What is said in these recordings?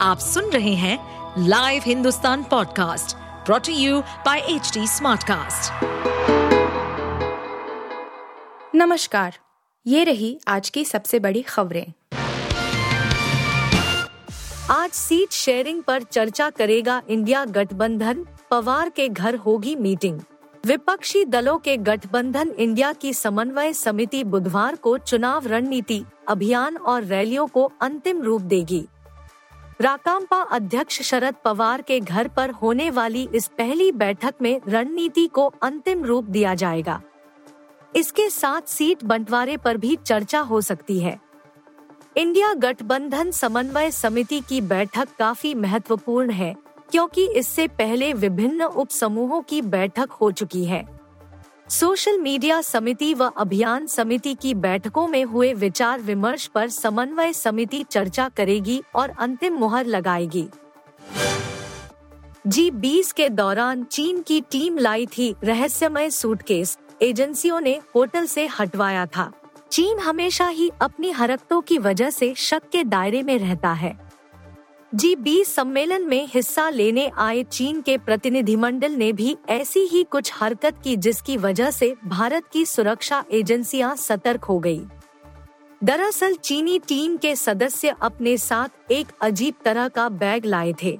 आप सुन रहे हैं live Hindustan podcast brought you by H Smartcast. नमस्कार, ये रही आज की सबसे बड़ी खबरें। आज सीट शेयरिंग पर चर्चा करेगा इंडिया गठबंधन, पवार के घर होगी मीटिंग विपक्षी दलों के गठबंधन इंडिया की समन्वय समिति बुधवार को चुनाव रणनीति, अभियान और रैलियों को अंतिम रूप देगी। राकांपा अध्यक्ष शरद पवार के घर पर होने वाली इस पहली बैठक में रणनीति को अंतिम रूप दिया जाएगा। इसके साथ सीट बंटवारे पर भी चर्चा हो सकती है। इंडिया गठबंधन समन्वय समिति की बैठक काफ़ी महत्वपूर्ण है, क्योंकि इससे पहले विभिन्न उप समूहों की बैठक हो चुकी है। सोशल मीडिया समिति व अभियान समिति की बैठकों में हुए विचार विमर्श पर समन्वय समिति चर्चा करेगी और अंतिम मुहर लगाएगी। जी बीस के दौरान चीन की टीम लाई थी रहस्यमय सूटकेस। एजेंसियों ने होटल से हटवाया था। चीन हमेशा ही अपनी हरकतों की वजह से शक के दायरे में रहता है। जी बीस सम्मेलन में हिस्सा लेने आए चीन के प्रतिनिधिमंडल ने भी ऐसी ही कुछ हरकत की जिसकी वजह से भारत की सुरक्षा एजेंसियाँ सतर्क हो गई। दरअसल चीनी टीम के सदस्य अपने साथ एक अजीब तरह का बैग लाए थे।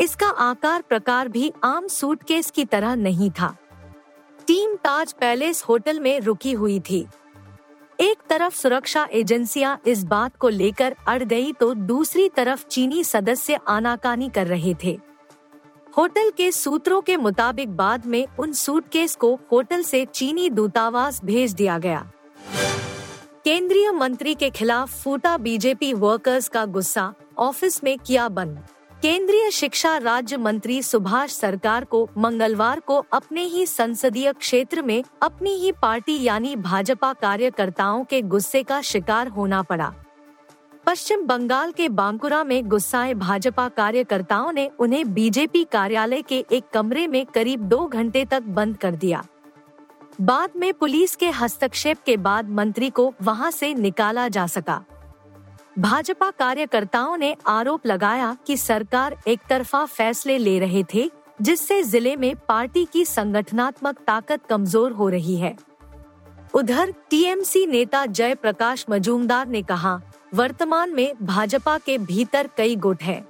इसका आकार प्रकार भी आम सूटकेस की तरह नहीं था। टीम ताज पैलेस होटल में रुकी हुई थी। एक तरफ़ सुरक्षा एजेंसियाँ इस बात को लेकर अड़ गई तो दूसरी तरफ़ चीनी सदस्य आनाकानी कर रहे थे। होटल के सूत्रों के मुताबिक बाद में उन सूटकेस को होटल से चीनी दूतावास भेज दिया गया। केंद्रीय मंत्री के खिलाफ फूटा बीजेपी वर्कर्स का गुस्सा, ऑफ़िस में किया बंद। केंद्रीय शिक्षा राज्य मंत्री सुभाष सरकार को मंगलवार को अपने ही संसदीय क्षेत्र में अपनी ही पार्टी यानी भाजपा कार्यकर्ताओं के गुस्से का शिकार होना पड़ा। पश्चिम बंगाल के बांकुरा में गुस्साए भाजपा कार्यकर्ताओं ने उन्हें बीजेपी कार्यालय के एक कमरे में करीब दो घंटे तक बंद कर दिया। बाद में पुलिस के हस्तक्षेप के बाद मंत्री को वहाँ से निकाला जा सका। भाजपा कार्यकर्ताओं ने आरोप लगाया कि सरकार एक तरफा फैसले ले रहे थे, जिससे ज़िले में पार्टी की संगठनात्मक ताकत कमज़ोर हो रही है। उधर टीएमसी नेता जय प्रकाश मजूमदार ने कहा, वर्तमान में भाजपा के भीतर कई गुट हैं।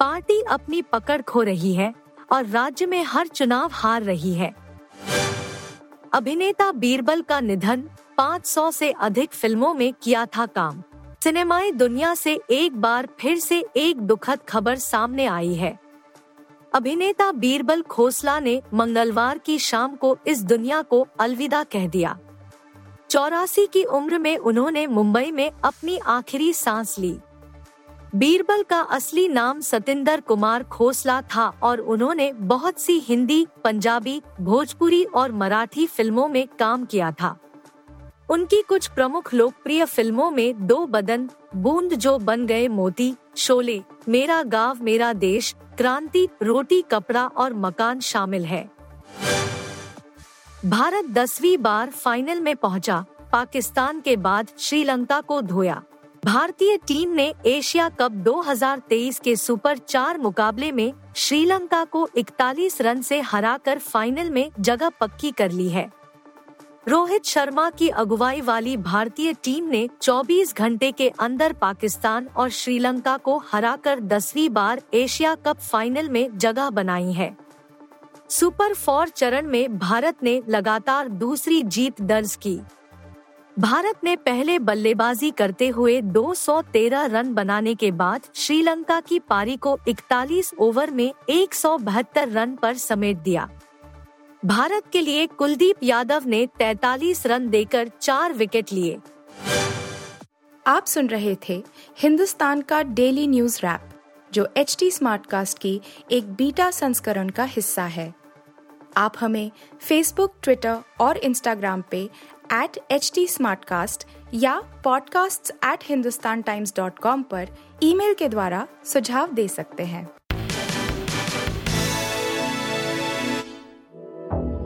पार्टी अपनी पकड़ खो रही है और राज्य में हर चुनाव हार रही है। अभिनेता बीरबल का निधन 500 से अधिक फ़िल्मों में किया था काम। सिनेमाई दुनिया से एक बार फिर से एक दुखद खबर सामने आई है। अभिनेता बीरबल खोसला ने मंगलवार की शाम को इस दुनिया को अलविदा कह दिया। चौरासी की उम्र में उन्होंने मुंबई में अपनी आखिरी सांस ली। बीरबल का असली नाम सतिंदर कुमार खोसला था और उन्होंने बहुत सी हिंदी, पंजाबी, भोजपुरी और मराठी फ़िल्मों में काम किया था। उनकी कुछ प्रमुख लोकप्रिय फ़िल्मों में दो बदन बूंद जो बन गए मोती शोले मेरा गाँव मेरा देश क्रांति रोटी कपड़ा और मकान शामिल है। भारत दसवीं बार फाइनल में पहुँचा, पाकिस्तान के बाद श्रीलंका को धोया। भारतीय टीम ने एशिया कप 2023 के सुपर चार मुकाबले में श्रीलंका को 41 रन से हराकर फाइनल में जगह पक्की कर ली है। रोहित शर्मा की अगुवाई वाली भारतीय टीम ने 24 घंटे के अंदर पाकिस्तान और श्रीलंका को हराकर दसवीं बार एशिया कप फाइनल में जगह बनाई है। सुपर फोर चरण में भारत ने लगातार दूसरी जीत दर्ज की। भारत ने पहले बल्लेबाजी करते हुए 213 रन बनाने के बाद श्रीलंका की पारी को 41 ओवर में एक सौ बहत्तर रन पर समेट दिया। भारत के लिए कुलदीप यादव ने 43 रन देकर चार विकेट लिए। आप सुन रहे थे हिंदुस्तान का डेली न्यूज़ रैप, जो एच टी स्मार्ट कास्ट की एक बीटा संस्करण का हिस्सा है। आप हमें फेसबुक ट्विटर और इंस्टाग्राम पे एट एच टी या podcasts@hindustantimes.com पर ईमेल के द्वारा सुझाव दे सकते हैं।